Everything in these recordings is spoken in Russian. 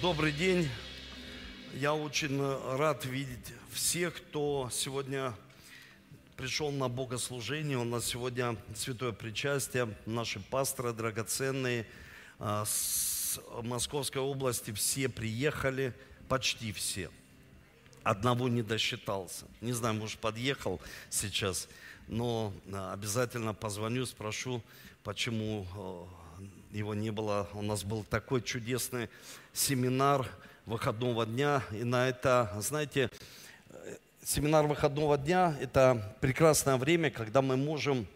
Добрый день. Я очень рад видеть всех, кто сегодня пришел на богослужение. У нас сегодня святое причастие. Наши пасторы драгоценные а, с Московской области все приехали, почти все. Одного не досчитался. Не знаю, может, подъехал сейчас, но а, обязательно позвоню, спрошу, почему а, его не было. У нас был такой чудесный семинар выходного дня. И на это, знаете, семинар выходного дня – это прекрасное время, когда мы можем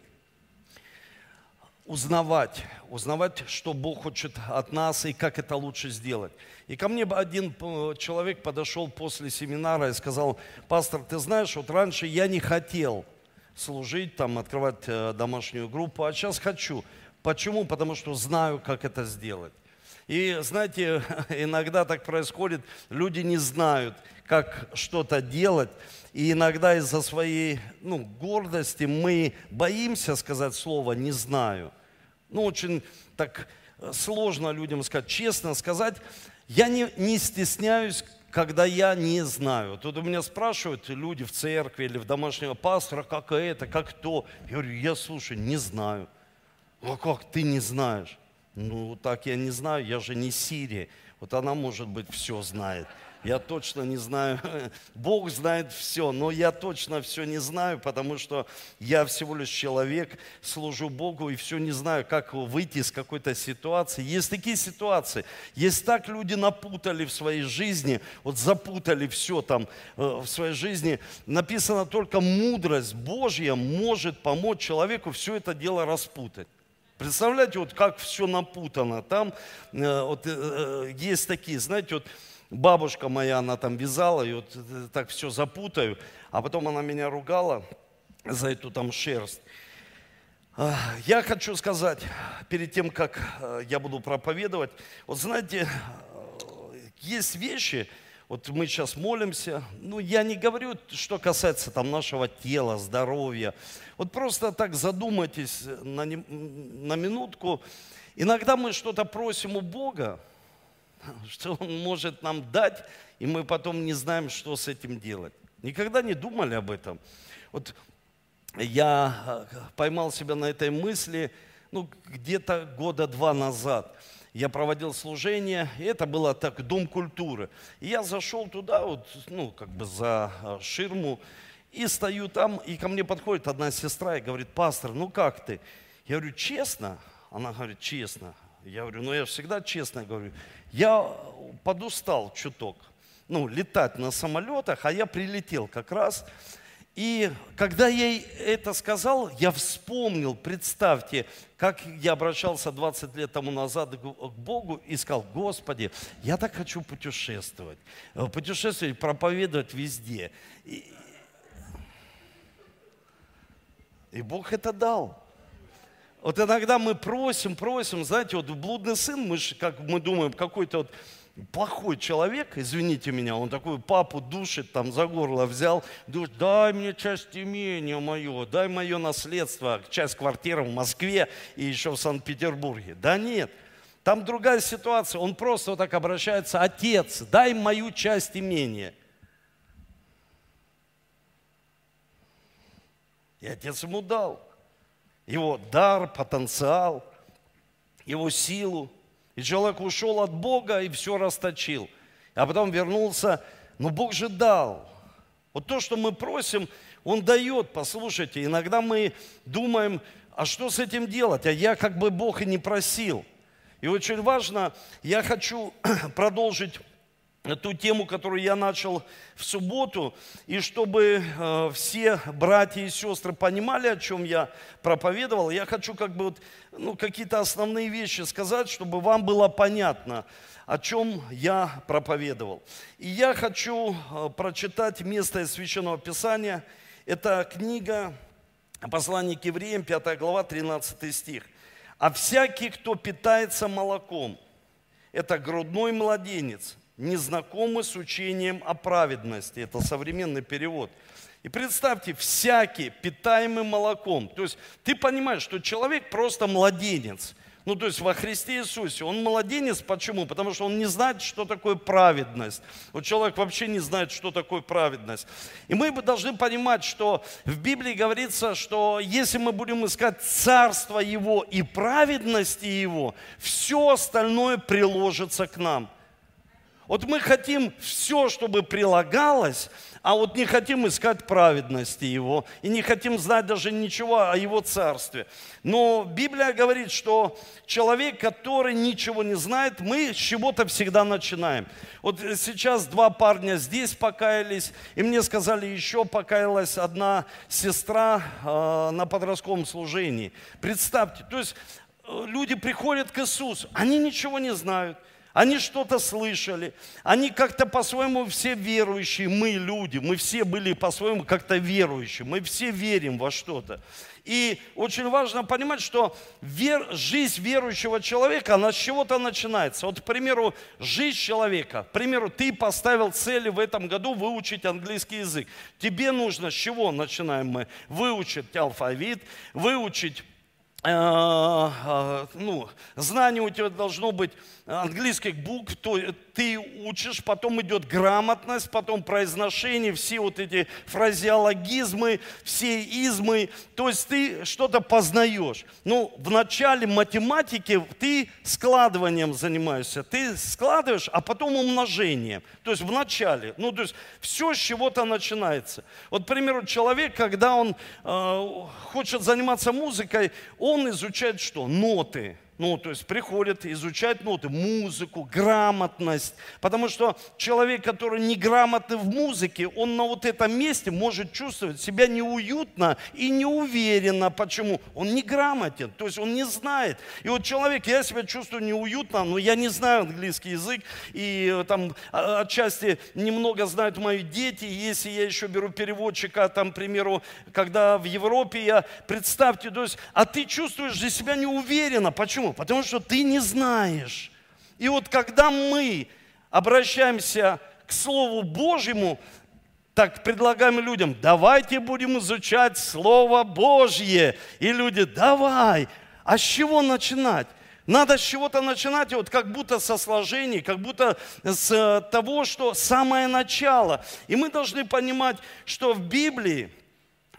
узнавать, узнавать, что Бог хочет от нас и как это лучше сделать. И ко мне один человек подошел после семинара и сказал, пастор, ты знаешь, вот раньше я не хотел служить, там, открывать э, домашнюю группу, а сейчас хочу. Почему? Потому что знаю, как это сделать. И знаете, иногда так происходит, люди не знают, как что-то делать, и иногда из-за своей ну, гордости мы боимся сказать слово «не знаю». Ну, очень так сложно людям сказать. Честно сказать, я не, не стесняюсь, когда я не знаю. Тут у меня спрашивают люди в церкви или в домашнего пастора, как это, как то. Я говорю, я слушай, не знаю. А как ты не знаешь? Ну, так я не знаю, я же не Сирия. Вот она, может быть, все знает. Я точно не знаю, Бог знает все, но я точно все не знаю, потому что я всего лишь человек, служу Богу и все не знаю, как выйти из какой-то ситуации. Есть такие ситуации, есть так люди напутали в своей жизни, вот запутали все там э, в своей жизни. Написано только мудрость Божья может помочь человеку все это дело распутать. Представляете, вот как все напутано. Там э, вот, э, э, есть такие, знаете, вот бабушка моя, она там вязала, и вот так все запутаю, а потом она меня ругала за эту там шерсть. Я хочу сказать, перед тем, как я буду проповедовать, вот знаете, есть вещи, вот мы сейчас молимся, ну я не говорю, что касается там нашего тела, здоровья, вот просто так задумайтесь на, на минутку, иногда мы что-то просим у Бога, что Он может нам дать, и мы потом не знаем, что с этим делать. Никогда не думали об этом. Вот я поймал себя на этой мысли, ну, где-то года два назад – я проводил служение, и это было так, Дом культуры. И я зашел туда, вот, ну, как бы за а, ширму, и стою там, и ко мне подходит одна сестра и говорит, пастор, ну как ты? Я говорю, честно? Она говорит, честно. Я говорю, ну я всегда честно говорю. Я подустал чуток, ну, летать на самолетах, а я прилетел как раз. И когда я это сказал, я вспомнил, представьте, как я обращался 20 лет тому назад к Богу и сказал, Господи, я так хочу путешествовать, э, путешествовать, проповедовать везде. И, и Бог это дал. Вот иногда мы просим, просим, знаете, вот блудный сын, мы, как мы думаем, какой-то вот плохой человек, извините меня, он такой папу душит, там за горло взял, душит, дай мне часть имения мое, дай мое наследство, часть квартиры в Москве и еще в Санкт-Петербурге. Да нет, там другая ситуация, он просто вот так обращается, отец, дай мою часть имения. И отец ему дал его дар, потенциал, его силу. И человек ушел от Бога и все расточил. А потом вернулся, но Бог же дал. Вот то, что мы просим, Он дает. Послушайте, иногда мы думаем, а что с этим делать? А я как бы Бог и не просил. И очень важно, я хочу продолжить ту тему, которую я начал в субботу, и чтобы э, все братья и сестры понимали, о чем я проповедовал, я хочу как бы вот, ну, какие-то основные вещи сказать, чтобы вам было понятно, о чем я проповедовал. И я хочу э, прочитать место из Священного Писания. Это книга Послание к евреям, 5 глава, 13 стих. «А всякий, кто питается молоком, это грудной младенец, не знакомы с учением о праведности. Это современный перевод. И представьте, всякий питаемый молоком. То есть ты понимаешь, что человек просто младенец. Ну, то есть во Христе Иисусе. Он младенец. Почему? Потому что он не знает, что такое праведность. Вот человек вообще не знает, что такое праведность. И мы должны понимать, что в Библии говорится, что если мы будем искать царство Его и праведности Его, все остальное приложится к нам. Вот мы хотим все, чтобы прилагалось, а вот не хотим искать праведности Его, и не хотим знать даже ничего о Его Царстве. Но Библия говорит, что человек, который ничего не знает, мы с чего-то всегда начинаем. Вот сейчас два парня здесь покаялись, и мне сказали, еще покаялась одна сестра э, на подростковом служении. Представьте, то есть э, люди приходят к Иисусу, они ничего не знают, они что-то слышали, они как-то по-своему все верующие, мы люди, мы все были по-своему как-то верующие, мы все верим во что-то. И очень важно понимать, что вер, жизнь верующего человека, она с чего-то начинается. Вот, к примеру, жизнь человека. К примеру, ты поставил цели в этом году выучить английский язык. Тебе нужно с чего начинаем мы? Выучить алфавит, выучить ну, знание у тебя должно быть английских букв, то ты учишь, потом идет грамотность, потом произношение, все вот эти фразеологизмы, все измы, то есть ты что-то познаешь. Ну, в начале математики ты складыванием занимаешься, ты складываешь, а потом умножением. То есть в начале, ну, то есть все с чего-то начинается. Вот, к примеру, человек, когда он э, хочет заниматься музыкой, он изучает что? Ноты ну, то есть приходят изучать ноты, музыку, грамотность. Потому что человек, который неграмотный в музыке, он на вот этом месте может чувствовать себя неуютно и неуверенно. Почему? Он неграмотен, то есть он не знает. И вот человек, я себя чувствую неуютно, но я не знаю английский язык, и э, там а, отчасти немного знают мои дети. Если я еще беру переводчика, там, к примеру, когда в Европе я, представьте, то есть, а ты чувствуешь для себя неуверенно. Почему? Почему? Потому что ты не знаешь. И вот когда мы обращаемся к Слову Божьему, так предлагаем людям, давайте будем изучать Слово Божье. И люди, давай. А с чего начинать? Надо с чего-то начинать, вот как будто со сложений, как будто с э, того, что самое начало. И мы должны понимать, что в Библии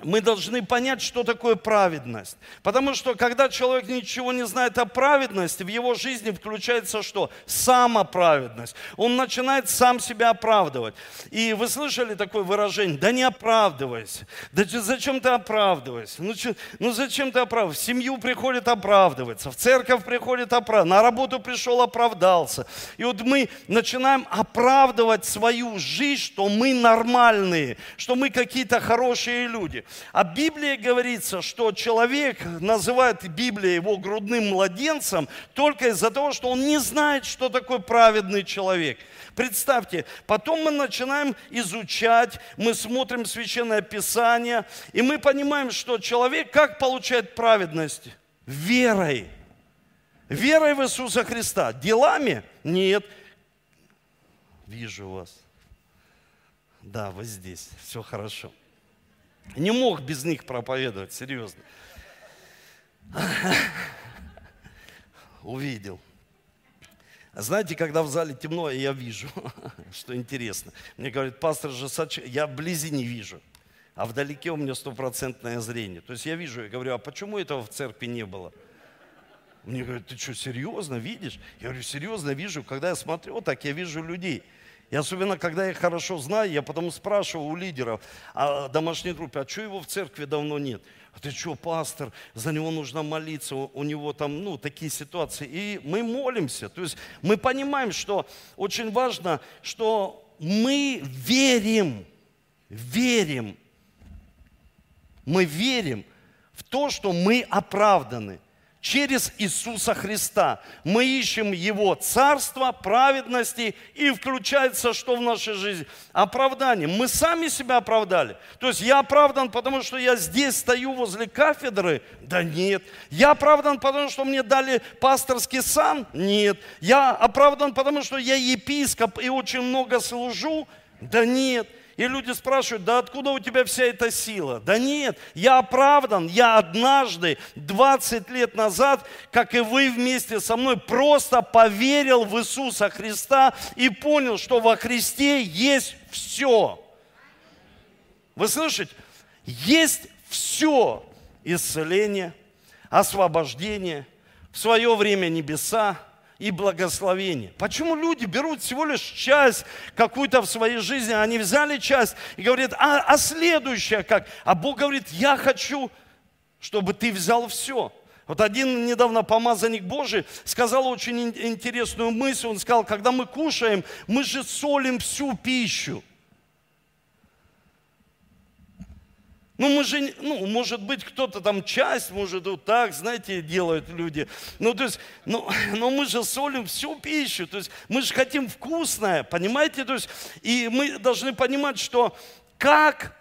мы должны понять, что такое праведность. Потому что когда человек ничего не знает о праведности, в его жизни включается что? Самоправедность. Он начинает сам себя оправдывать. И вы слышали такое выражение? Да не оправдывайся. Да зачем ты оправдываешься? Ну, ну зачем ты оправдываешься? В семью приходит оправдываться, в церковь приходит оправдываться, на работу пришел оправдался. И вот мы начинаем оправдывать свою жизнь, что мы нормальные, что мы какие-то хорошие люди. А Библия говорится, что человек называет Библия его грудным младенцем только из-за того, что он не знает, что такое праведный человек. Представьте, потом мы начинаем изучать, мы смотрим Священное Писание, и мы понимаем, что человек как получает праведность? Верой. Верой в Иисуса Христа. Делами? Нет. Вижу вас. Да, вы здесь. Все хорошо. Не мог без них проповедовать, серьезно. Увидел. Знаете, когда в зале темно, я вижу, что интересно. Мне говорят, пастор же Сач, я вблизи не вижу, а вдалеке у меня стопроцентное зрение. То есть я вижу, я говорю, а почему этого в церкви не было? Мне говорят, ты что, серьезно видишь? Я говорю, серьезно вижу. Когда я смотрю, так я вижу людей. И особенно, когда я хорошо знаю, я потом спрашиваю у лидеров, а домашней группе, а что его в церкви давно нет? А ты что, пастор, за него нужно молиться, у него там, ну, такие ситуации. И мы молимся. То есть мы понимаем, что очень важно, что мы верим, верим, мы верим в то, что мы оправданы через Иисуса Христа. Мы ищем Его царство, праведности и включается что в нашей жизни? Оправдание. Мы сами себя оправдали. То есть я оправдан, потому что я здесь стою возле кафедры? Да нет. Я оправдан, потому что мне дали пасторский сан? Нет. Я оправдан, потому что я епископ и очень много служу? Да нет. И люди спрашивают, да откуда у тебя вся эта сила? Да нет, я оправдан, я однажды, 20 лет назад, как и вы вместе со мной, просто поверил в Иисуса Христа и понял, что во Христе есть все. Вы слышите? Есть все. Исцеление, освобождение, в свое время небеса, и благословение. Почему люди берут всего лишь часть какую-то в своей жизни, они взяли часть и говорят, а, а следующее как? А Бог говорит, я хочу, чтобы ты взял все. Вот один недавно помазанник Божий сказал очень интересную мысль. Он сказал, когда мы кушаем, мы же солим всю пищу. Ну, мы же, ну, может быть, кто-то там часть, может, вот так, знаете, делают люди. Ну, то есть, ну, но мы же солим всю пищу, то есть мы же хотим вкусное, понимаете? То есть, и мы должны понимать, что как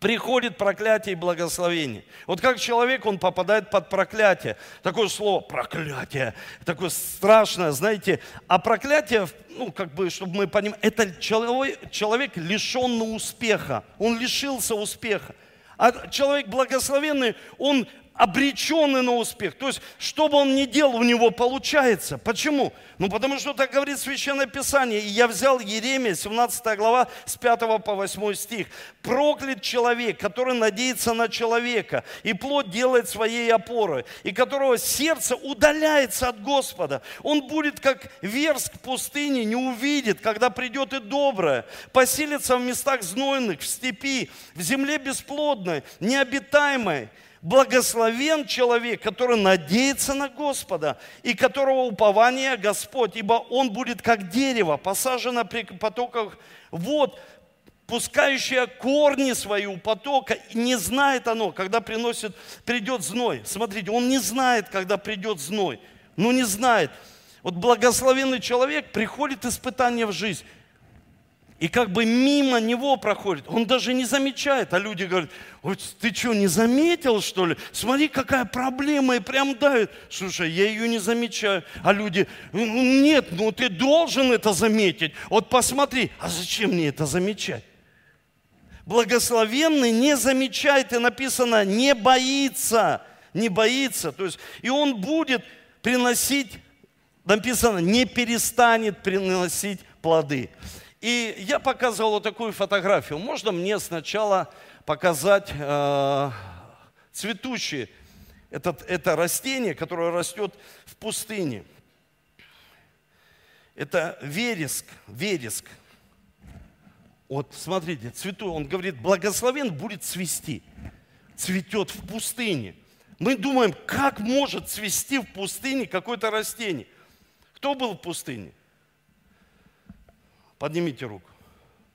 приходит проклятие и благословение. Вот как человек, он попадает под проклятие. Такое слово проклятие, такое страшное, знаете. А проклятие, ну, как бы, чтобы мы понимали, это человек, человек лишенный успеха. Он лишился успеха. А человек благословенный, он обреченный на успех. То есть, что бы он ни делал, у него получается. Почему? Ну, потому что так говорит Священное Писание. И я взял Еремия, 17 глава, с 5 по 8 стих. «Проклят человек, который надеется на человека, и плод делает своей опорой, и которого сердце удаляется от Господа. Он будет, как верск пустыни, не увидит, когда придет и доброе, поселится в местах знойных, в степи, в земле бесплодной, необитаемой, Благословен человек, который надеется на Господа и которого упование Господь, ибо он будет как дерево, посажено при потоках вод, пускающее корни свои у потока, не знает оно, когда приносит, придет зной. Смотрите, он не знает, когда придет зной. Ну не знает. Вот благословенный человек, приходит испытание в жизнь и как бы мимо него проходит. Он даже не замечает, а люди говорят, вот ты что, не заметил, что ли? Смотри, какая проблема, и прям давит. Слушай, я ее не замечаю. А люди, «Ну, нет, ну ты должен это заметить. Вот посмотри, а зачем мне это замечать? Благословенный не замечает, и написано, не боится, не боится. То есть, и он будет приносить, написано, не перестанет приносить плоды. И я показывал вот такую фотографию. Можно мне сначала показать э, цветущее этот, это растение, которое растет в пустыне. Это вереск, вереск. Вот смотрите, цвету, он говорит, благословен будет цвести. Цветет в пустыне. Мы думаем, как может цвести в пустыне какое-то растение? Кто был в пустыне? Поднимите руку.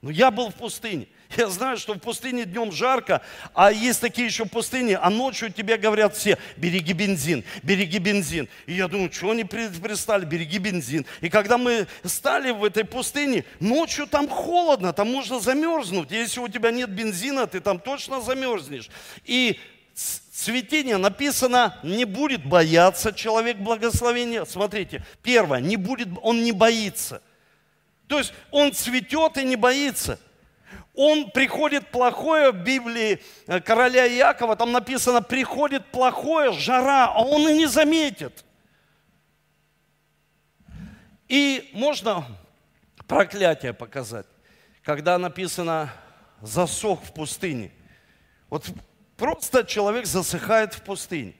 Ну, я был в пустыне. Я знаю, что в пустыне днем жарко, а есть такие еще пустыни, а ночью тебе говорят все, береги бензин, береги бензин. И я думаю, что они пристали, береги бензин. И когда мы стали в этой пустыне, ночью там холодно, там можно замерзнуть. Если у тебя нет бензина, ты там точно замерзнешь. И цветение написано, не будет бояться человек благословения. Смотрите, первое, не будет, он не боится. То есть он цветет и не боится. Он приходит плохое в Библии э, короля Иакова, там написано, приходит плохое, жара, а он и не заметит. И можно проклятие показать, когда написано засох в пустыне. Вот просто человек засыхает в пустыне.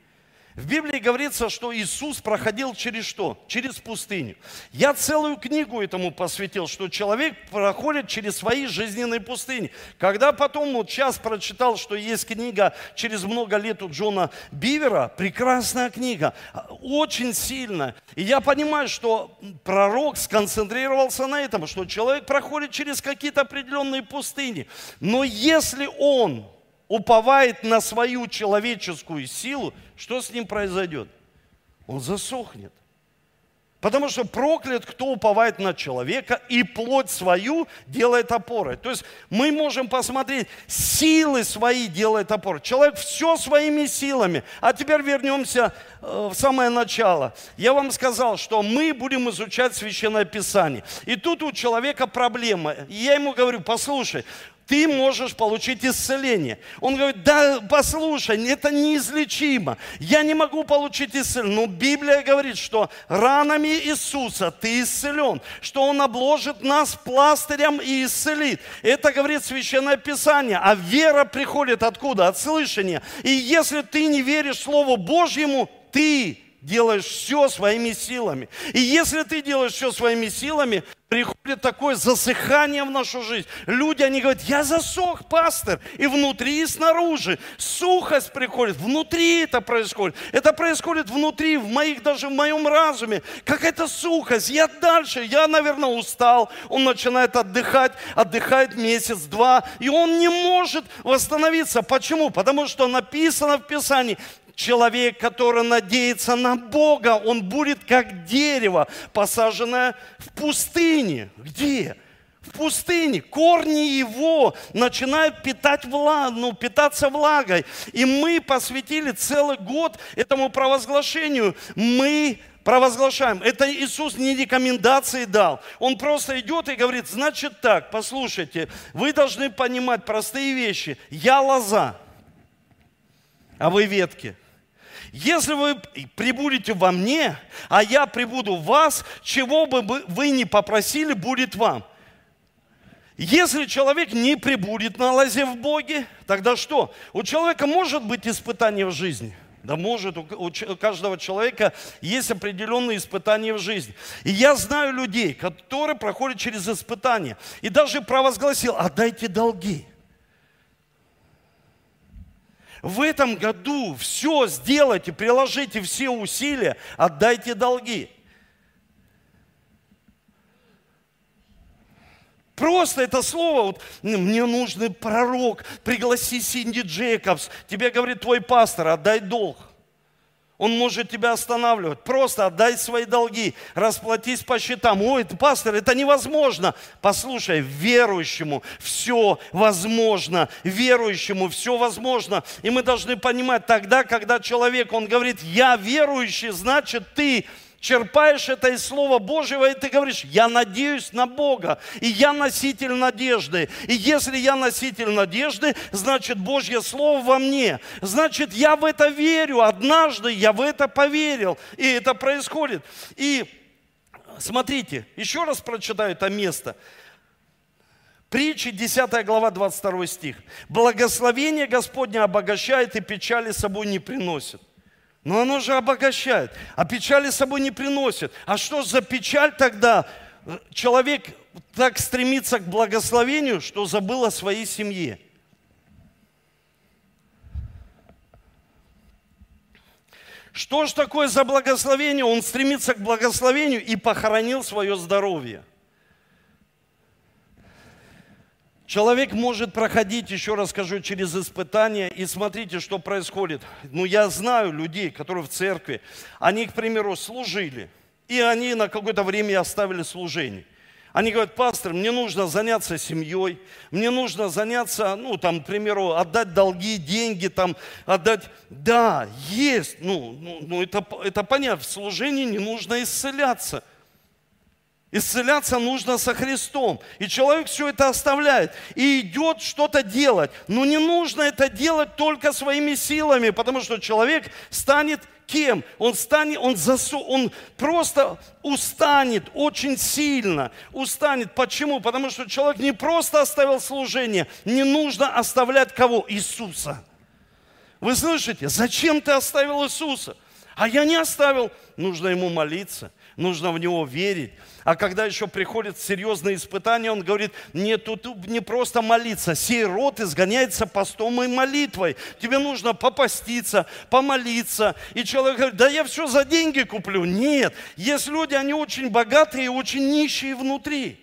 В Библии говорится, что Иисус проходил через что? Через пустыню. Я целую книгу этому посвятил, что человек проходит через свои жизненные пустыни. Когда потом вот час прочитал, что есть книга «Через много лет» у Джона Бивера, прекрасная книга, очень сильная. И я понимаю, что пророк сконцентрировался на этом, что человек проходит через какие-то определенные пустыни. Но если он уповает на свою человеческую силу, что с ним произойдет? Он засохнет. Потому что проклят, кто уповает на человека и плоть свою делает опорой. То есть мы можем посмотреть, силы свои делает опорой. Человек все своими силами. А теперь вернемся э, в самое начало. Я вам сказал, что мы будем изучать Священное Писание. И тут у человека проблема. И я ему говорю, послушай, ты можешь получить исцеление. Он говорит, да, послушай, это неизлечимо. Я не могу получить исцеление. Но Библия говорит, что ранами Иисуса ты исцелен, что Он обложит нас пластырем и исцелит. Это говорит Священное Писание. А вера приходит откуда? От слышания. И если ты не веришь Слову Божьему, ты делаешь все своими силами. И если ты делаешь все своими силами, приходит такое засыхание в нашу жизнь. Люди, они говорят, я засох, пастор, и внутри, и снаружи. Сухость приходит, внутри это происходит. Это происходит внутри, в моих, даже в моем разуме. Какая-то сухость, я дальше, я, наверное, устал. Он начинает отдыхать, отдыхает месяц-два, и он не может восстановиться. Почему? Потому что написано в Писании, человек, который надеется на Бога, он будет как дерево, посаженное в пустыне. Где? в пустыне. Корни его начинают питать влаг, ну, питаться влагой. И мы посвятили целый год этому провозглашению. Мы провозглашаем. Это Иисус не рекомендации дал. Он просто идет и говорит, значит так, послушайте, вы должны понимать простые вещи. Я лоза, а вы ветки. Если вы прибудете во мне, а я прибуду в вас, чего бы вы ни попросили, будет вам. Если человек не прибудет на лозе в Боге, тогда что? У человека может быть испытание в жизни. Да может, у каждого человека есть определенные испытания в жизни. И я знаю людей, которые проходят через испытания. И даже провозгласил, отдайте долги в этом году все сделайте, приложите все усилия, отдайте долги. Просто это слово, вот, мне нужен пророк, пригласи Синди Джейкобс, тебе говорит твой пастор, отдай долг. Он может тебя останавливать. Просто отдай свои долги, расплатись по счетам. Ой, пастор, это невозможно. Послушай, верующему все возможно. Верующему все возможно. И мы должны понимать, тогда, когда человек, он говорит, я верующий, значит, ты черпаешь это из Слова Божьего, и ты говоришь, я надеюсь на Бога, и я носитель надежды. И если я носитель надежды, значит Божье Слово во мне. Значит, я в это верю. Однажды я в это поверил. И это происходит. И смотрите, еще раз прочитаю это место. Притчи, 10 глава, 22 стих. «Благословение Господне обогащает и печали собой не приносит». Но оно же обогащает, а печали с собой не приносит. А что за печаль тогда? Человек так стремится к благословению, что забыл о своей семье. Что ж такое за благословение? Он стремится к благословению и похоронил свое здоровье. Человек может проходить, еще раз скажу, через испытания, и смотрите, что происходит. Ну, я знаю людей, которые в церкви, они, к примеру, служили, и они на какое-то время оставили служение. Они говорят, пастор, мне нужно заняться семьей, мне нужно заняться, ну, там, к примеру, отдать долги, деньги, там, отдать. Да, есть, ну, ну, ну это, это понятно, в служении не нужно исцеляться – Исцеляться нужно со Христом. И человек все это оставляет и идет что-то делать. Но не нужно это делать только своими силами, потому что человек станет кем? Он станет, он, засу, он просто устанет очень сильно. Устанет. Почему? Потому что человек не просто оставил служение, не нужно оставлять кого? Иисуса. Вы слышите? Зачем ты оставил Иисуса? А я не оставил. Нужно ему молиться, нужно в него верить, а когда еще приходят серьезные испытания, он говорит, нет, тут не просто молиться, сей род изгоняется постом и молитвой. Тебе нужно попаститься, помолиться. И человек говорит, да я все за деньги куплю. Нет, есть люди, они очень богатые и очень нищие внутри.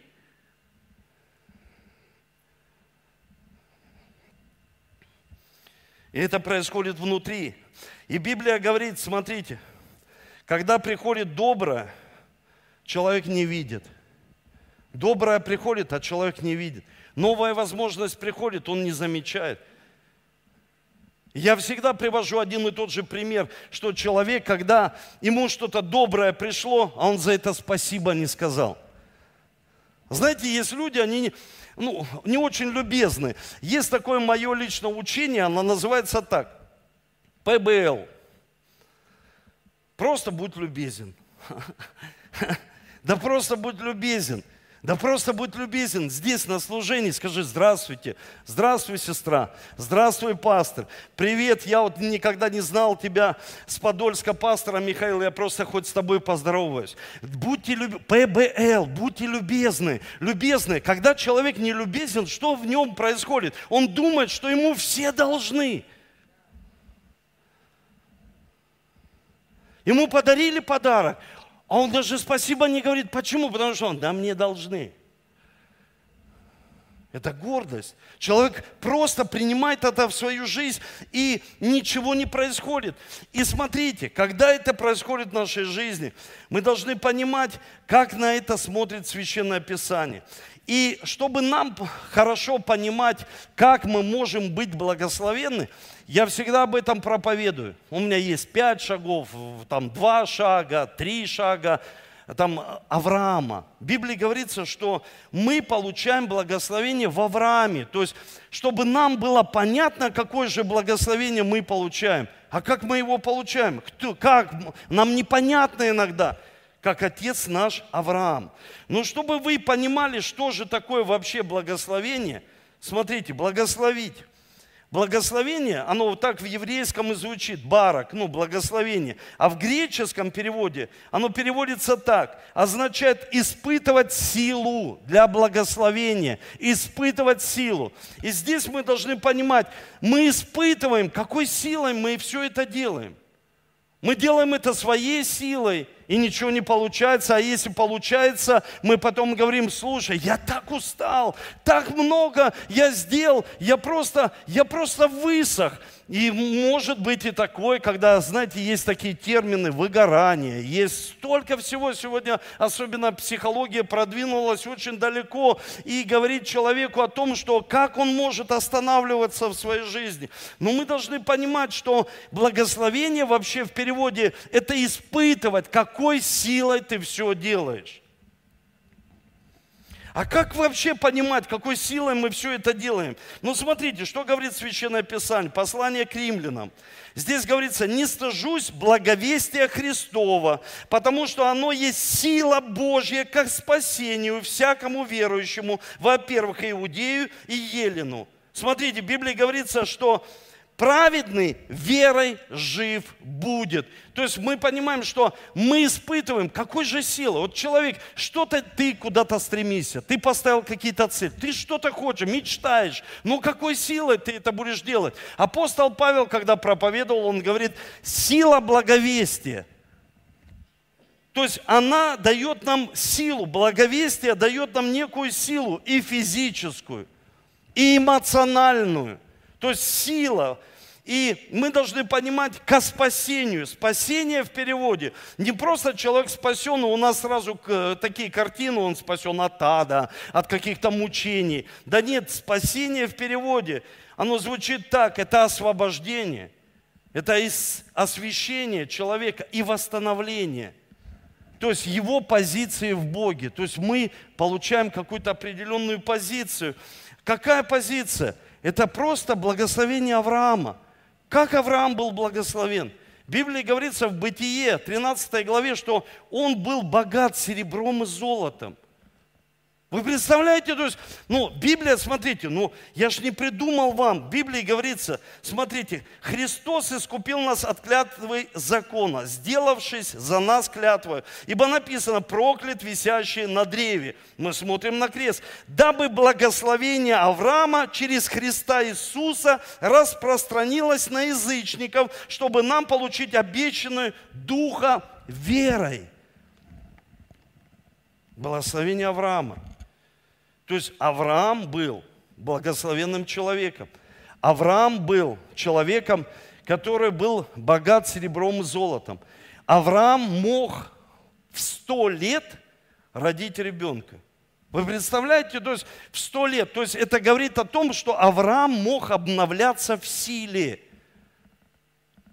И это происходит внутри. И Библия говорит, смотрите, когда приходит доброе, человек не видит. Доброе приходит, а человек не видит. Новая возможность приходит, он не замечает. Я всегда привожу один и тот же пример, что человек, когда ему что-то доброе пришло, а он за это спасибо не сказал. Знаете, есть люди, они не, ну, не очень любезны. Есть такое мое личное учение, оно называется так. ПБЛ. Просто будь любезен. Да просто будь любезен. Да просто будь любезен здесь на служении, скажи здравствуйте, здравствуй, сестра, здравствуй, пастор, привет, я вот никогда не знал тебя с Подольска пастора Михаил, я просто хоть с тобой поздороваюсь. Будьте любезны, ПБЛ, будьте любезны, любезны. Когда человек не любезен, что в нем происходит? Он думает, что ему все должны. Ему подарили подарок, а он даже спасибо не говорит. Почему? Потому что он, да мне должны. Это гордость. Человек просто принимает это в свою жизнь, и ничего не происходит. И смотрите, когда это происходит в нашей жизни, мы должны понимать, как на это смотрит Священное Писание. И чтобы нам хорошо понимать, как мы можем быть благословенны, я всегда об этом проповедую. У меня есть пять шагов, там два шага, три шага, там Авраама. В Библии говорится, что мы получаем благословение в Аврааме. То есть, чтобы нам было понятно, какое же благословение мы получаем. А как мы его получаем? Кто, как? Нам непонятно иногда как отец наш Авраам. Но чтобы вы понимали, что же такое вообще благословение, смотрите, благословить. Благословение, оно вот так в еврейском и звучит, барак, ну, благословение. А в греческом переводе оно переводится так, означает испытывать силу для благословения, испытывать силу. И здесь мы должны понимать, мы испытываем, какой силой мы все это делаем. Мы делаем это своей силой, и ничего не получается. А если получается, мы потом говорим, слушай, я так устал, так много я сделал, я просто, я просто высох. И может быть и такое, когда, знаете, есть такие термины выгорание, есть столько всего сегодня, особенно психология продвинулась очень далеко и говорит человеку о том, что как он может останавливаться в своей жизни. Но мы должны понимать, что благословение вообще в переводе – это испытывать, какой силой ты все делаешь. А как вообще понимать, какой силой мы все это делаем? Ну, смотрите, что говорит Священное Писание, послание к римлянам. Здесь говорится, не стыжусь благовестия Христова, потому что оно есть сила Божья к спасению всякому верующему, во-первых, Иудею и Елену. Смотрите, в Библии говорится, что праведный верой жив будет. То есть мы понимаем, что мы испытываем, какой же силы. Вот человек, что-то ты куда-то стремишься, ты поставил какие-то цели, ты что-то хочешь, мечтаешь. Ну какой силой ты это будешь делать? Апостол Павел, когда проповедовал, он говорит, сила благовестия. То есть она дает нам силу, благовестие дает нам некую силу и физическую, и эмоциональную. То есть сила. И мы должны понимать ко спасению. Спасение в переводе. Не просто человек спасен, у нас сразу такие картины, он спасен от ада, от каких-то мучений. Да нет, спасение в переводе, оно звучит так, это освобождение. Это освящение человека и восстановление. То есть его позиции в Боге. То есть мы получаем какую-то определенную позицию. Какая позиция? Это просто благословение Авраама. Как Авраам был благословен? В Библии говорится в Бытие, 13 главе, что он был богат серебром и золотом. Вы представляете, то есть, ну, Библия, смотрите, ну, я же не придумал вам. В Библии говорится, смотрите, Христос искупил нас от клятвы закона, сделавшись за нас клятвой. Ибо написано, проклят висящий на древе. Мы смотрим на крест. Дабы благословение Авраама через Христа Иисуса распространилось на язычников, чтобы нам получить обещанную Духа верой. Благословение Авраама. То есть Авраам был благословенным человеком. Авраам был человеком, который был богат серебром и золотом. Авраам мог в сто лет родить ребенка. Вы представляете, то есть в сто лет. То есть это говорит о том, что Авраам мог обновляться в силе.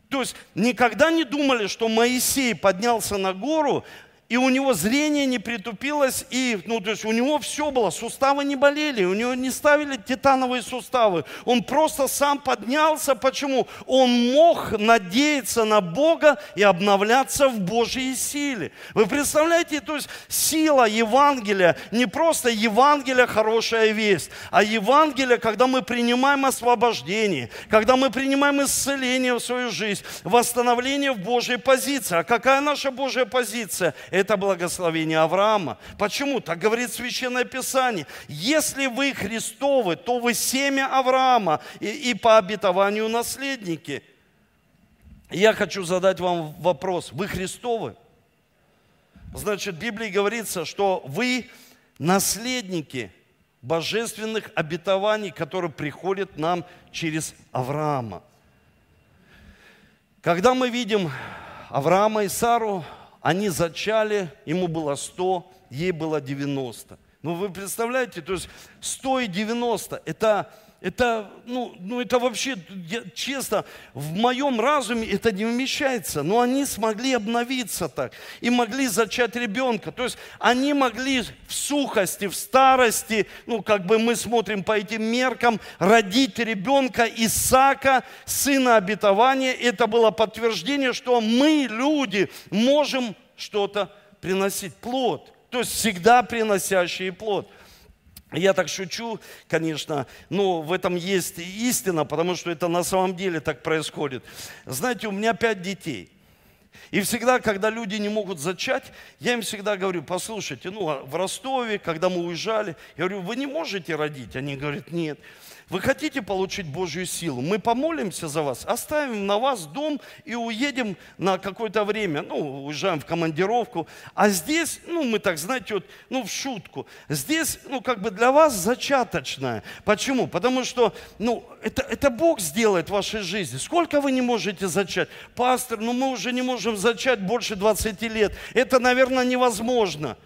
То есть никогда не думали, что Моисей поднялся на гору, и у него зрение не притупилось, и, ну, то есть у него все было, суставы не болели, у него не ставили титановые суставы. Он просто сам поднялся. Почему? Он мог надеяться на Бога и обновляться в Божьей силе. Вы представляете, то есть сила Евангелия, не просто Евангелие хорошая весть, а Евангелие, когда мы принимаем освобождение, когда мы принимаем исцеление в свою жизнь, восстановление в Божьей позиции. А какая наша Божья позиция? Это благословение Авраама. Почему? Так говорит Священное Писание. Если вы Христовы, то вы семя Авраама и, и по обетованию наследники. Я хочу задать вам вопрос. Вы Христовы? Значит, в Библии говорится, что вы наследники божественных обетований, которые приходят нам через Авраама. Когда мы видим Авраама и Сару, они зачали, ему было 100, ей было 90. Ну вы представляете, то есть 100 и 90 – это это, ну, ну это вообще, я, честно, в моем разуме это не вмещается. Но они смогли обновиться так и могли зачать ребенка. То есть они могли в сухости, в старости, ну как бы мы смотрим по этим меркам, родить ребенка Исаака, сына обетования. Это было подтверждение, что мы, люди, можем что-то приносить, плод. То есть всегда приносящий плод. Я так шучу, конечно, но в этом есть истина, потому что это на самом деле так происходит. Знаете, у меня пять детей. И всегда, когда люди не могут зачать, я им всегда говорю, послушайте, ну, а в Ростове, когда мы уезжали, я говорю, вы не можете родить? Они говорят, нет. Вы хотите получить Божью силу? Мы помолимся за вас, оставим на вас дом и уедем на какое-то время. Ну, уезжаем в командировку. А здесь, ну, мы так, знаете, вот, ну, в шутку. Здесь, ну, как бы для вас зачаточное. Почему? Потому что, ну, это, это Бог сделает в вашей жизни. Сколько вы не можете зачать? Пастор, ну, мы уже не можем зачать больше 20 лет. Это, наверное, невозможно.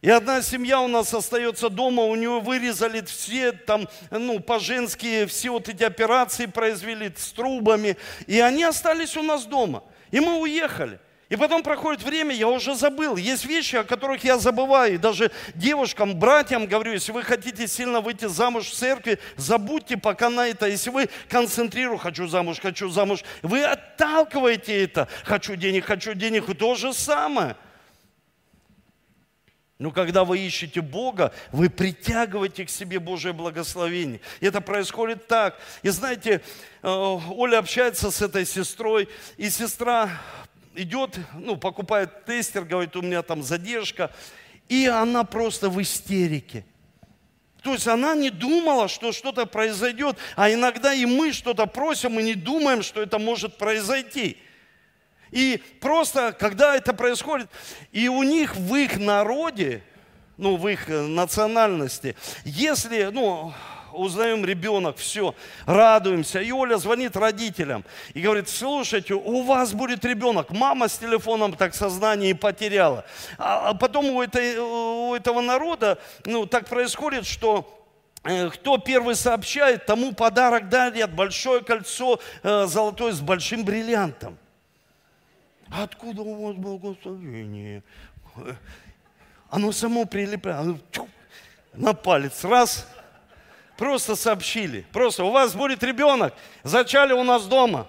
И одна семья у нас остается дома, у нее вырезали все там, ну, по-женски все вот эти операции произвели с трубами. И они остались у нас дома. И мы уехали. И потом проходит время, я уже забыл. Есть вещи, о которых я забываю. И даже девушкам, братьям говорю, если вы хотите сильно выйти замуж в церкви, забудьте пока на это. Если вы концентрируете, хочу замуж, хочу замуж, вы отталкиваете это. Хочу денег, хочу денег. То же самое – но когда вы ищете Бога, вы притягиваете к себе Божье благословение. И это происходит так. И знаете, э, Оля общается с этой сестрой, и сестра идет, ну, покупает тестер, говорит, у меня там задержка, и она просто в истерике. То есть она не думала, что что-то произойдет, а иногда и мы что-то просим и не думаем, что это может произойти. И просто, когда это происходит, и у них в их народе, ну, в их э, национальности, если, ну, узнаем ребенок, все, радуемся. И Оля звонит родителям и говорит, слушайте, у вас будет ребенок. Мама с телефоном так сознание и потеряла. А, а потом у, этой, у этого народа, ну, так происходит, что э, кто первый сообщает, тому подарок дарят большое кольцо э, золотое с большим бриллиантом. Откуда у вас благословение? Оно само прилипает. На палец. Раз. Просто сообщили. Просто у вас будет ребенок. Зачали у нас дома.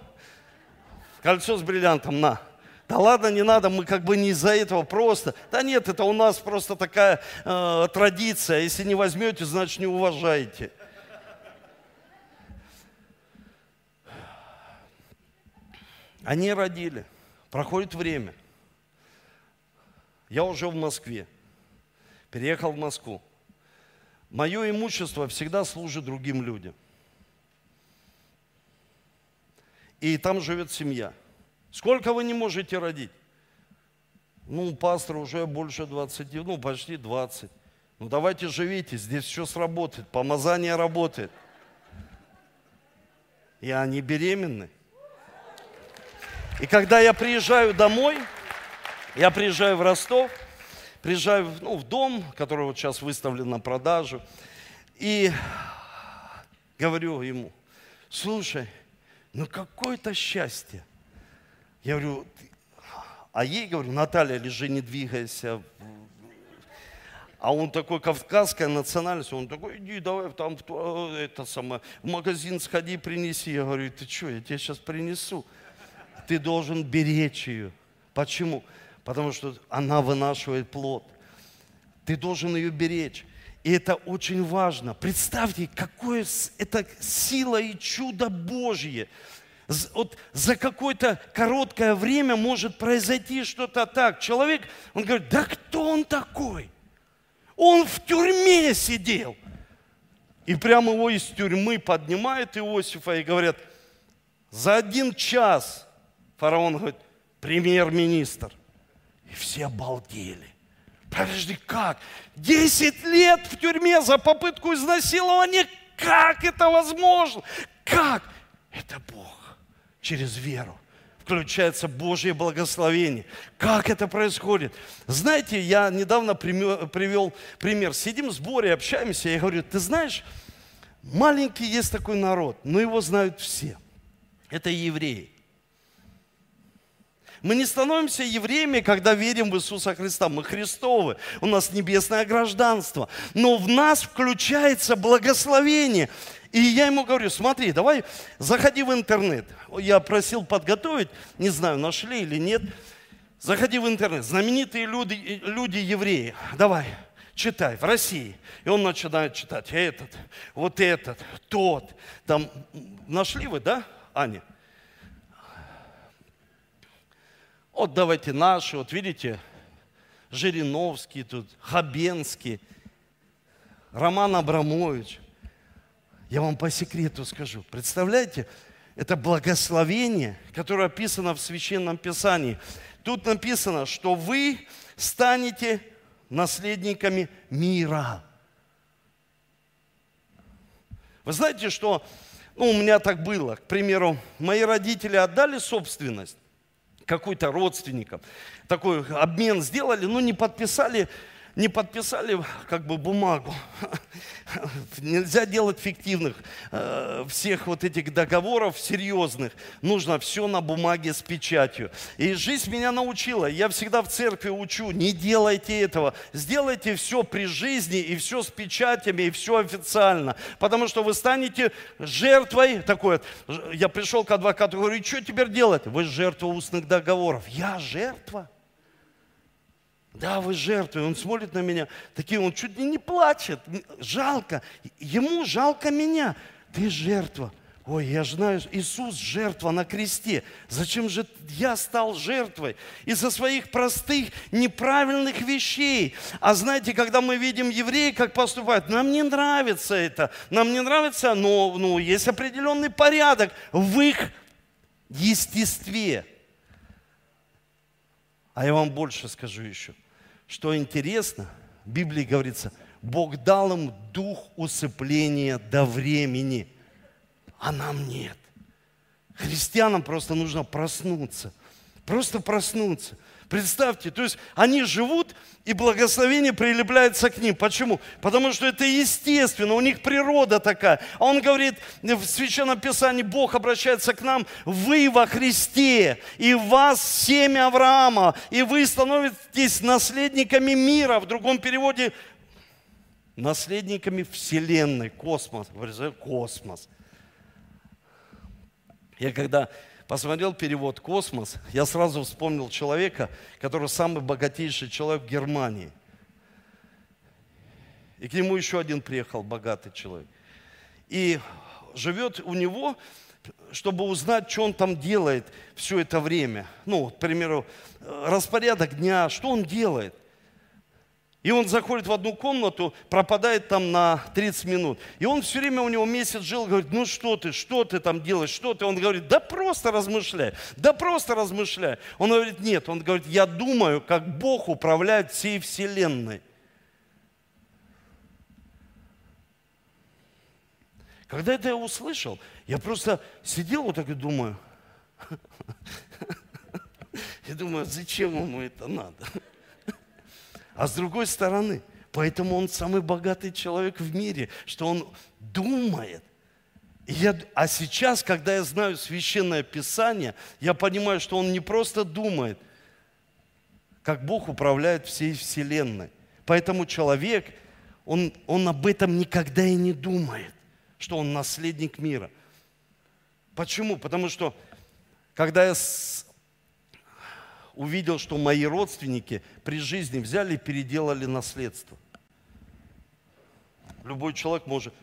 Кольцо с бриллиантом на. Да ладно, не надо, мы как бы не из-за этого просто. Да нет, это у нас просто такая э, традиция. Если не возьмете, значит не уважаете. Они родили. Проходит время. Я уже в Москве. Переехал в Москву. Мое имущество всегда служит другим людям. И там живет семья. Сколько вы не можете родить? Ну, пастор уже больше 20, ну, почти 20. Ну, давайте живите, здесь все сработает, помазание работает. И они беременны. И когда я приезжаю домой, я приезжаю в Ростов, приезжаю ну, в дом, который вот сейчас выставлен на продажу, и говорю ему, слушай, ну какое-то счастье. Я говорю, А ей говорю, Наталья, лежи, не двигайся. А он такой кавказская национальность, он такой, иди, давай там в, это самое, в магазин сходи, принеси. Я говорю, ты что, я тебе сейчас принесу. Ты должен беречь ее. Почему? Потому что она вынашивает плод. Ты должен ее беречь. И это очень важно. Представьте, какое это сила и чудо Божье. Вот за какое-то короткое время может произойти что-то так. Человек, он говорит, да кто он такой? Он в тюрьме сидел. И прямо его из тюрьмы поднимают Иосифа и говорят, за один час фараон говорит, премьер-министр. И все обалдели. Подожди, как? Десять лет в тюрьме за попытку изнасилования? Как это возможно? Как? Это Бог через веру. Включается Божье благословение. Как это происходит? Знаете, я недавно привел пример. Сидим в сборе, общаемся, я говорю, ты знаешь, маленький есть такой народ, но его знают все. Это евреи. Мы не становимся евреями, когда верим в Иисуса Христа. Мы Христовы. У нас небесное гражданство. Но в нас включается благословение. И я ему говорю, смотри, давай заходи в интернет. Я просил подготовить, не знаю, нашли или нет. Заходи в интернет. Знаменитые люди, люди евреи. Давай, читай, в России. И он начинает читать этот, вот этот, тот. Там нашли вы, да, Аня? Вот давайте наши, вот видите, Жириновский тут, Хабенский, Роман Абрамович. Я вам по секрету скажу. Представляете, это благословение, которое описано в Священном Писании. Тут написано, что вы станете наследниками мира. Вы знаете, что ну, у меня так было. К примеру, мои родители отдали собственность какой-то родственникам. Такой обмен сделали, но не подписали не подписали как бы бумагу. Нельзя делать фиктивных э, всех вот этих договоров серьезных. Нужно все на бумаге с печатью. И жизнь меня научила. Я всегда в церкви учу, не делайте этого. Сделайте все при жизни и все с печатями, и все официально. Потому что вы станете жертвой. Такой, я пришел к адвокату, говорю, что теперь делать? Вы жертва устных договоров. Я жертва? Да, вы жертвы. Он смотрит на меня, такие, он чуть ли не плачет. Жалко. Ему жалко меня. Ты жертва. Ой, я знаю, Иисус жертва на кресте. Зачем же я стал жертвой? Из-за своих простых, неправильных вещей. А знаете, когда мы видим евреи, как поступают, нам не нравится это. Нам не нравится, но ну, есть определенный порядок в их естестве. А я вам больше скажу еще. Что интересно, в Библии говорится, Бог дал им дух усыпления до времени, а нам нет. Христианам просто нужно проснуться. Просто проснуться – Представьте, то есть они живут, и благословение прилепляется к ним. Почему? Потому что это естественно, у них природа такая. А он говорит, в Священном Писании Бог обращается к нам, вы во Христе, и вас семя Авраама, и вы становитесь наследниками мира. В другом переводе, наследниками Вселенной, космос. Космос. Я когда посмотрел перевод «Космос», я сразу вспомнил человека, который самый богатейший человек в Германии. И к нему еще один приехал богатый человек. И живет у него, чтобы узнать, что он там делает все это время. Ну, к примеру, распорядок дня, что он делает. И он заходит в одну комнату, пропадает там на 30 минут. И он все время, у него месяц жил, говорит, ну что ты, что ты там делаешь, что ты? Он говорит, да просто размышляй, да просто размышляй. Он говорит, нет, он говорит, я думаю, как Бог управляет всей вселенной. Когда это я услышал, я просто сидел вот так и думаю, я думаю, зачем ему это надо? А с другой стороны, поэтому он самый богатый человек в мире, что он думает. И я, а сейчас, когда я знаю священное писание, я понимаю, что он не просто думает, как Бог управляет всей Вселенной. Поэтому человек, он, он об этом никогда и не думает, что он наследник мира. Почему? Потому что, когда я. Увидел, что мои родственники при жизни взяли и переделали наследство. Любой человек может,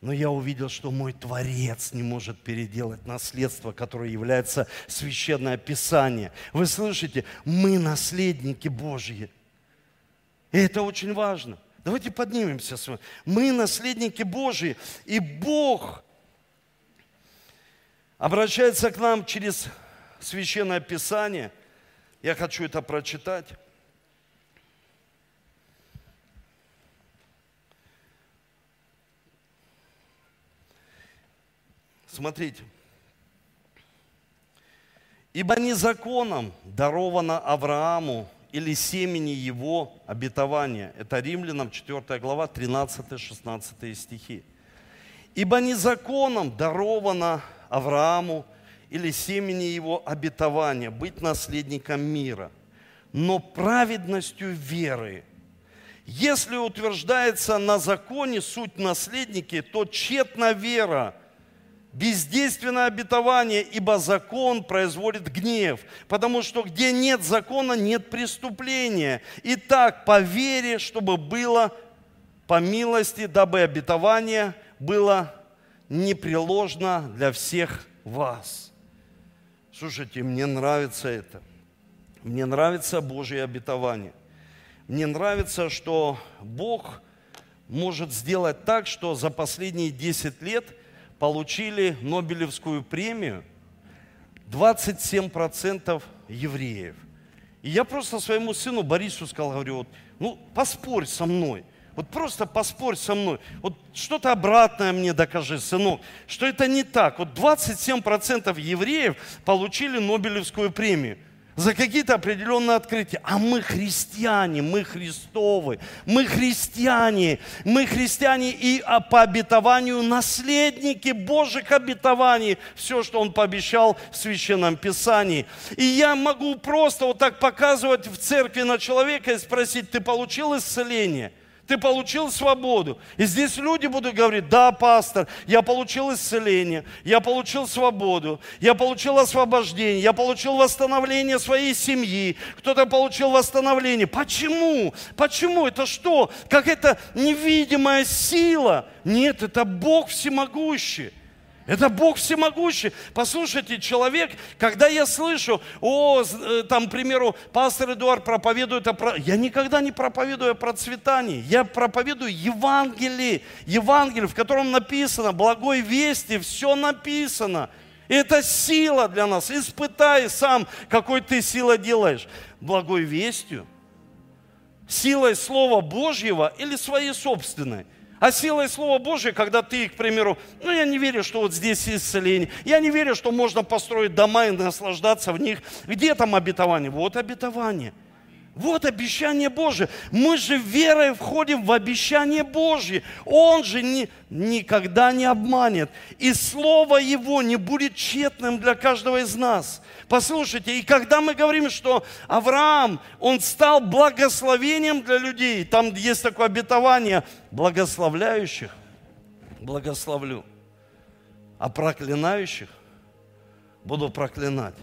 но я увидел, что мой Творец не может переделать наследство, которое является священное Писание. Вы слышите, мы наследники Божьи. И это очень важно. Давайте поднимемся с вами. Мы наследники Божьи, и Бог обращается к нам через священное Писание. Я хочу это прочитать. Смотрите. Ибо не законом даровано Аврааму или семени его обетования. Это Римлянам 4 глава 13-16 стихи. Ибо не законом даровано Аврааму или семени его обетования быть наследником мира, но праведностью веры. Если утверждается на законе суть наследники, то тщетна вера – бездейственное обетование, ибо закон производит гнев, потому что где нет закона, нет преступления. Итак, по вере, чтобы было по милости, дабы обетование было непреложно для всех вас. Слушайте, мне нравится это. Мне нравится Божье обетование. Мне нравится, что Бог может сделать так, что за последние 10 лет – получили Нобелевскую премию 27% евреев. И я просто своему сыну Борису сказал, говорю, вот, ну поспорь со мной. Вот просто поспорь со мной. Вот что-то обратное мне докажи, сынок, что это не так. Вот 27% евреев получили Нобелевскую премию за какие-то определенные открытия. А мы христиане, мы христовы, мы христиане, мы христиане и по обетованию наследники Божьих обетований, все, что Он пообещал в Священном Писании. И я могу просто вот так показывать в церкви на человека и спросить, ты получил исцеление – ты получил свободу. И здесь люди будут говорить, да, пастор, я получил исцеление, я получил свободу, я получил освобождение, я получил восстановление своей семьи, кто-то получил восстановление. Почему? Почему? Это что? Как это невидимая сила? Нет, это Бог всемогущий. Это Бог всемогущий. Послушайте, человек, когда я слышу, о, э, там, к примеру, пастор Эдуард проповедует о... Я никогда не проповедую о процветании. Я проповедую Евангелие. Евангелие, в котором написано, благой вести, все написано. Это сила для нас. Испытай сам, какой ты сила делаешь. Благой вестью, силой Слова Божьего или своей собственной – а силой Слова Божия, когда ты, к примеру, ну я не верю, что вот здесь исцеление, я не верю, что можно построить дома и наслаждаться в них. Где там обетование? Вот обетование. Вот обещание Божие. Мы же верой входим в обещание Божье. Он же ни, никогда не обманет. И Слово Его не будет тщетным для каждого из нас. Послушайте, и когда мы говорим, что Авраам, он стал благословением для людей, там есть такое обетование, благословляющих, благословлю, а проклинающих буду проклинать.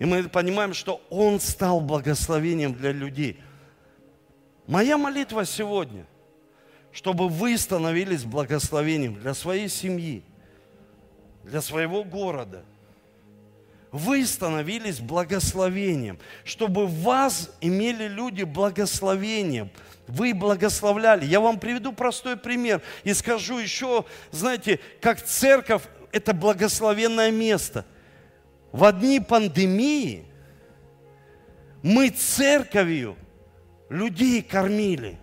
И мы понимаем, что Он стал благословением для людей. Моя молитва сегодня, чтобы вы становились благословением для своей семьи, для своего города. Вы становились благословением, чтобы вас имели люди благословением. Вы благословляли. Я вам приведу простой пример и скажу еще, знаете, как церковь – это благословенное место – в дни пандемии мы церковью людей кормили.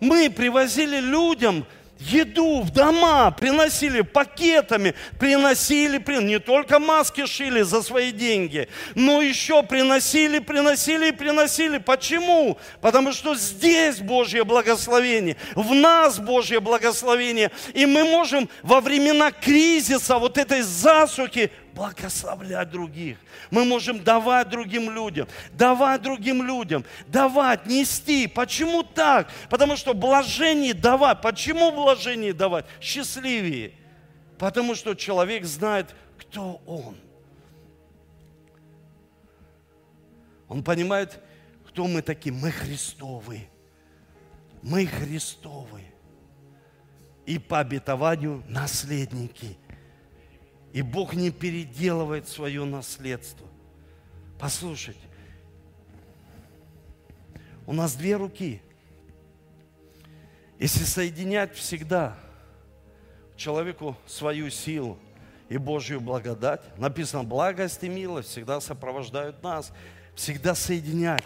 Мы привозили людям еду в дома приносили пакетами, приносили, не только маски шили за свои деньги, но еще приносили, приносили и приносили. Почему? Потому что здесь Божье благословение, в нас Божье благословение, и мы можем во времена кризиса, вот этой засухи, благословлять других. Мы можем давать другим людям, давать другим людям, давать, нести. Почему так? Потому что блажение давать. Почему блажение давать? Счастливее. Потому что человек знает, кто он. Он понимает, кто мы такие. Мы Христовы. Мы Христовы. И по обетованию наследники – и Бог не переделывает свое наследство. Послушайте, у нас две руки. Если соединять всегда человеку свою силу и Божью благодать, написано, благость и милость всегда сопровождают нас, всегда соединять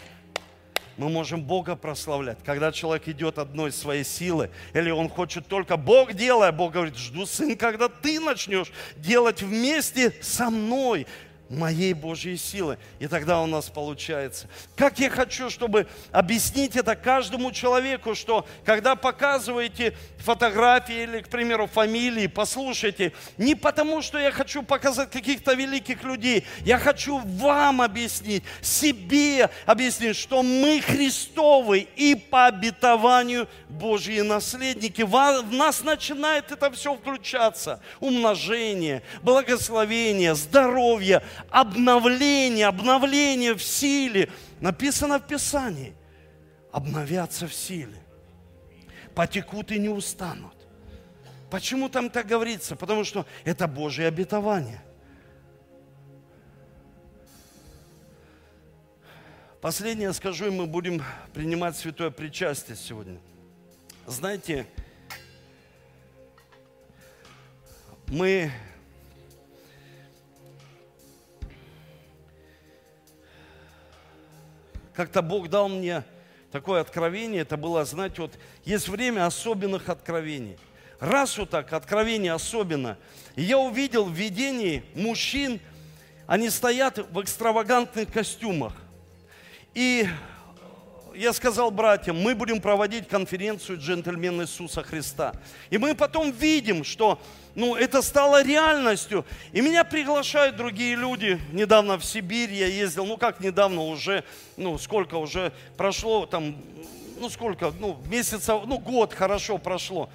мы можем Бога прославлять. Когда человек идет одной своей силы, или он хочет только Бог делая, Бог говорит, жду, сын, когда ты начнешь делать вместе со мной моей Божьей силы. И тогда у нас получается. Как я хочу, чтобы объяснить это каждому человеку, что когда показываете фотографии или, к примеру, фамилии, послушайте, не потому, что я хочу показать каких-то великих людей, я хочу вам объяснить, себе объяснить, что мы Христовы и по обетованию Божьи наследники. В нас начинает это все включаться. Умножение, благословение, здоровье, обновление, обновление в силе. Написано в Писании. Обновятся в силе. Потекут и не устанут. Почему там так говорится? Потому что это Божье обетование. Последнее скажу, и мы будем принимать святое причастие сегодня. Знаете, мы как-то Бог дал мне такое откровение, это было, знаете, вот есть время особенных откровений. Раз вот так, откровение особенно. И я увидел в видении мужчин, они стоят в экстравагантных костюмах. И я сказал братьям, мы будем проводить конференцию «Джентльмен Иисуса Христа». И мы потом видим, что ну, это стало реальностью. И меня приглашают другие люди. Недавно в Сибирь я ездил, ну как недавно уже, ну сколько уже прошло, там, ну сколько, ну месяца, ну год хорошо прошло.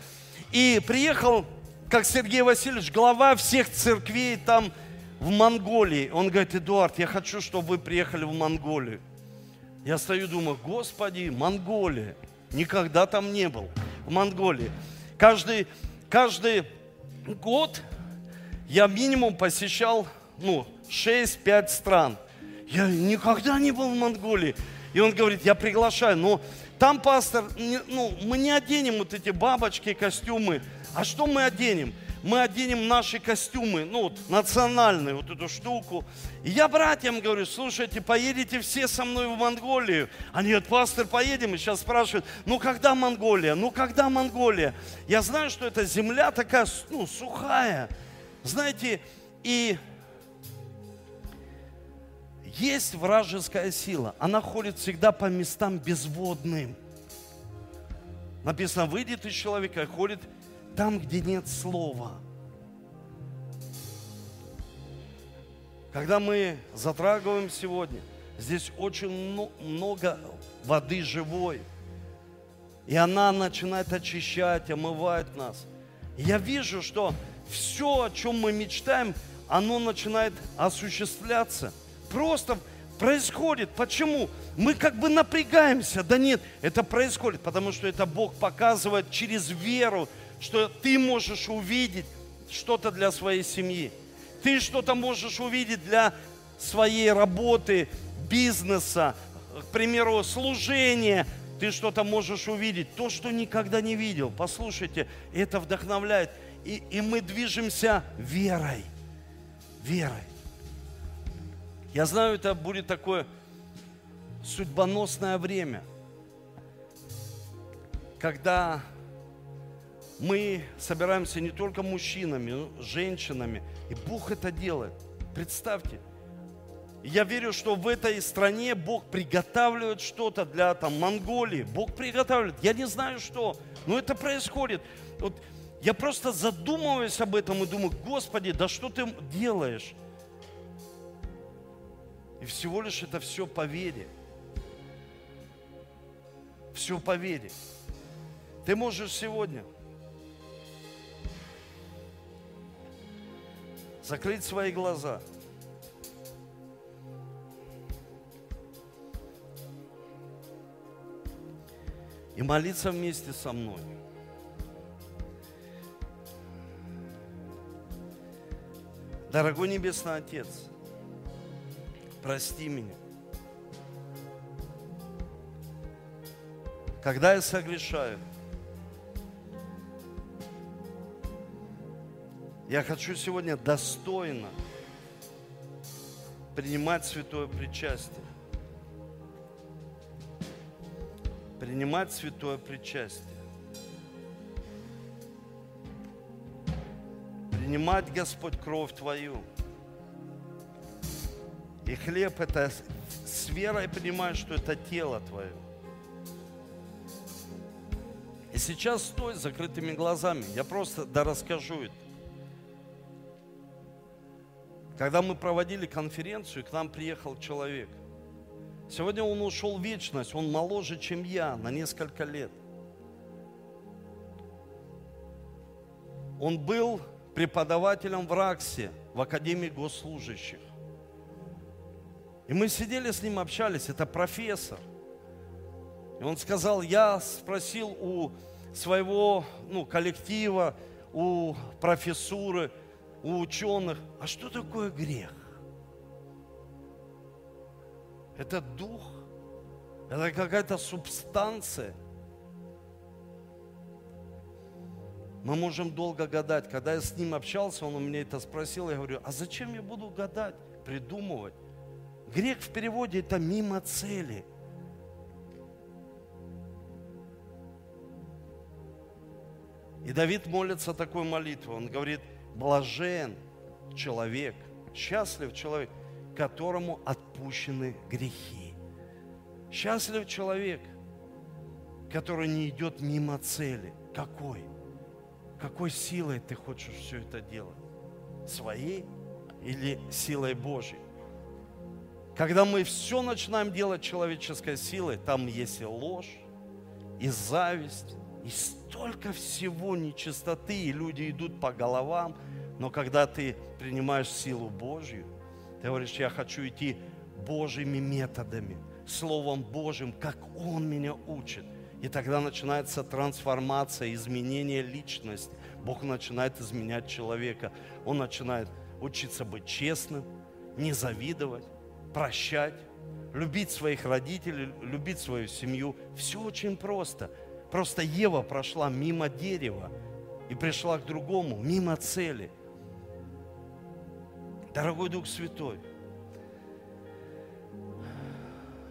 И приехал, как Сергей Васильевич, глава всех церквей там в Монголии. Он говорит, Эдуард, я хочу, чтобы вы приехали в Монголию. Я стою, думаю, Господи, Монголия. Никогда там не был. В Монголии. Каждый, каждый год я минимум посещал ну, 6-5 стран. Я никогда не был в Монголии. И он говорит, я приглашаю, но там, пастор, ну, мы не оденем вот эти бабочки, костюмы. А что мы оденем? Мы оденем наши костюмы, ну, вот, национальные, вот эту штуку. И я братьям говорю, слушайте, поедете все со мной в Монголию. Они говорят, пастор, поедем. И сейчас спрашивают, ну, когда Монголия? Ну, когда Монголия? Я знаю, что эта земля такая, ну, сухая. Знаете, и есть вражеская сила. Она ходит всегда по местам безводным. Написано, выйдет из человека и ходит там, где нет слова. Когда мы затрагиваем сегодня, здесь очень много воды живой. И она начинает очищать, омывать нас. Я вижу, что все, о чем мы мечтаем, оно начинает осуществляться. Просто происходит. Почему? Мы как бы напрягаемся. Да нет, это происходит, потому что это Бог показывает через веру, что ты можешь увидеть что-то для своей семьи. Ты что-то можешь увидеть для своей работы, бизнеса, к примеру, служения. Ты что-то можешь увидеть, то, что никогда не видел. Послушайте, это вдохновляет. И, и мы движемся верой. Верой. Я знаю, это будет такое судьбоносное время, когда мы собираемся не только мужчинами, но женщинами. И Бог это делает. Представьте. Я верю, что в этой стране Бог приготавливает что-то для там, Монголии. Бог приготавливает. Я не знаю что, но это происходит. Вот я просто задумываюсь об этом и думаю, Господи, да что ты делаешь? И всего лишь это все по вере. Все по вере. Ты можешь сегодня закрыть свои глаза. И молиться вместе со мной. Дорогой Небесный Отец, прости меня. Когда я согрешаю, я хочу сегодня достойно принимать святое причастие. Принимать святое причастие. Принимать, Господь, кровь Твою. И хлеб это с верой понимаешь, что это тело Твое. И сейчас стой с закрытыми глазами. Я просто да расскажу это. Когда мы проводили конференцию, к нам приехал человек. Сегодня он ушел в вечность, он моложе, чем я, на несколько лет. Он был преподавателем в РАКСе, в Академии госслужащих. И мы сидели с ним, общались, это профессор. И он сказал, я спросил у своего ну, коллектива, у профессуры, у ученых, а что такое грех? Это дух, это какая-то субстанция. Мы можем долго гадать. Когда я с ним общался, он у меня это спросил, я говорю, а зачем я буду гадать, придумывать? Грех в переводе это мимо цели. И Давид молится такой молитвой. Он говорит, блажен человек, счастлив человек, которому отпущены грехи. Счастлив человек, который не идет мимо цели. Какой? Какой силой ты хочешь все это делать? Своей или силой Божьей? Когда мы все начинаем делать человеческой силой, там есть и ложь, и зависть, и столько всего нечистоты, и люди идут по головам. Но когда ты принимаешь силу Божью, ты говоришь, я хочу идти Божьими методами, Словом Божьим, как Он меня учит. И тогда начинается трансформация, изменение личности. Бог начинает изменять человека. Он начинает учиться быть честным, не завидовать, прощать, любить своих родителей, любить свою семью. Все очень просто. Просто Ева прошла мимо дерева и пришла к другому, мимо цели. Дорогой Дух Святой,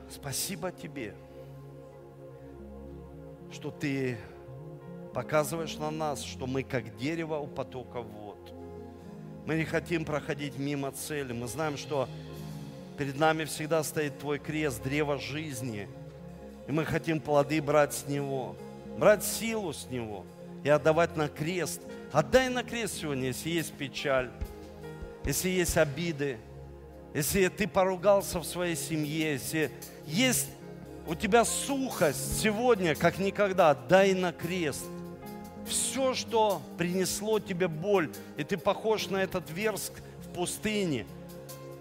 спасибо Тебе, что Ты показываешь на нас, что мы как дерево у потока вод. Мы не хотим проходить мимо цели. Мы знаем, что перед нами всегда стоит Твой крест, древо жизни. И мы хотим плоды брать с него брать силу с Него и отдавать на крест. Отдай на крест сегодня, если есть печаль, если есть обиды, если ты поругался в своей семье, если есть у тебя сухость сегодня, как никогда, дай на крест. Все, что принесло тебе боль, и ты похож на этот верск в пустыне,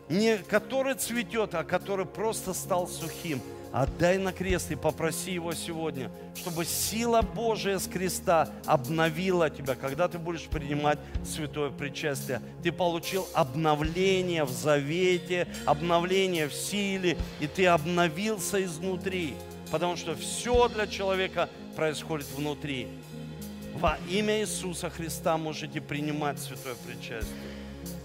не который цветет, а который просто стал сухим – Отдай на крест и попроси Его сегодня, чтобы сила Божия с креста обновила тебя. Когда ты будешь принимать святое причастие, ты получил обновление в завете, обновление в силе, и ты обновился изнутри. Потому что все для человека происходит внутри. Во имя Иисуса Христа можете принимать святое причастие.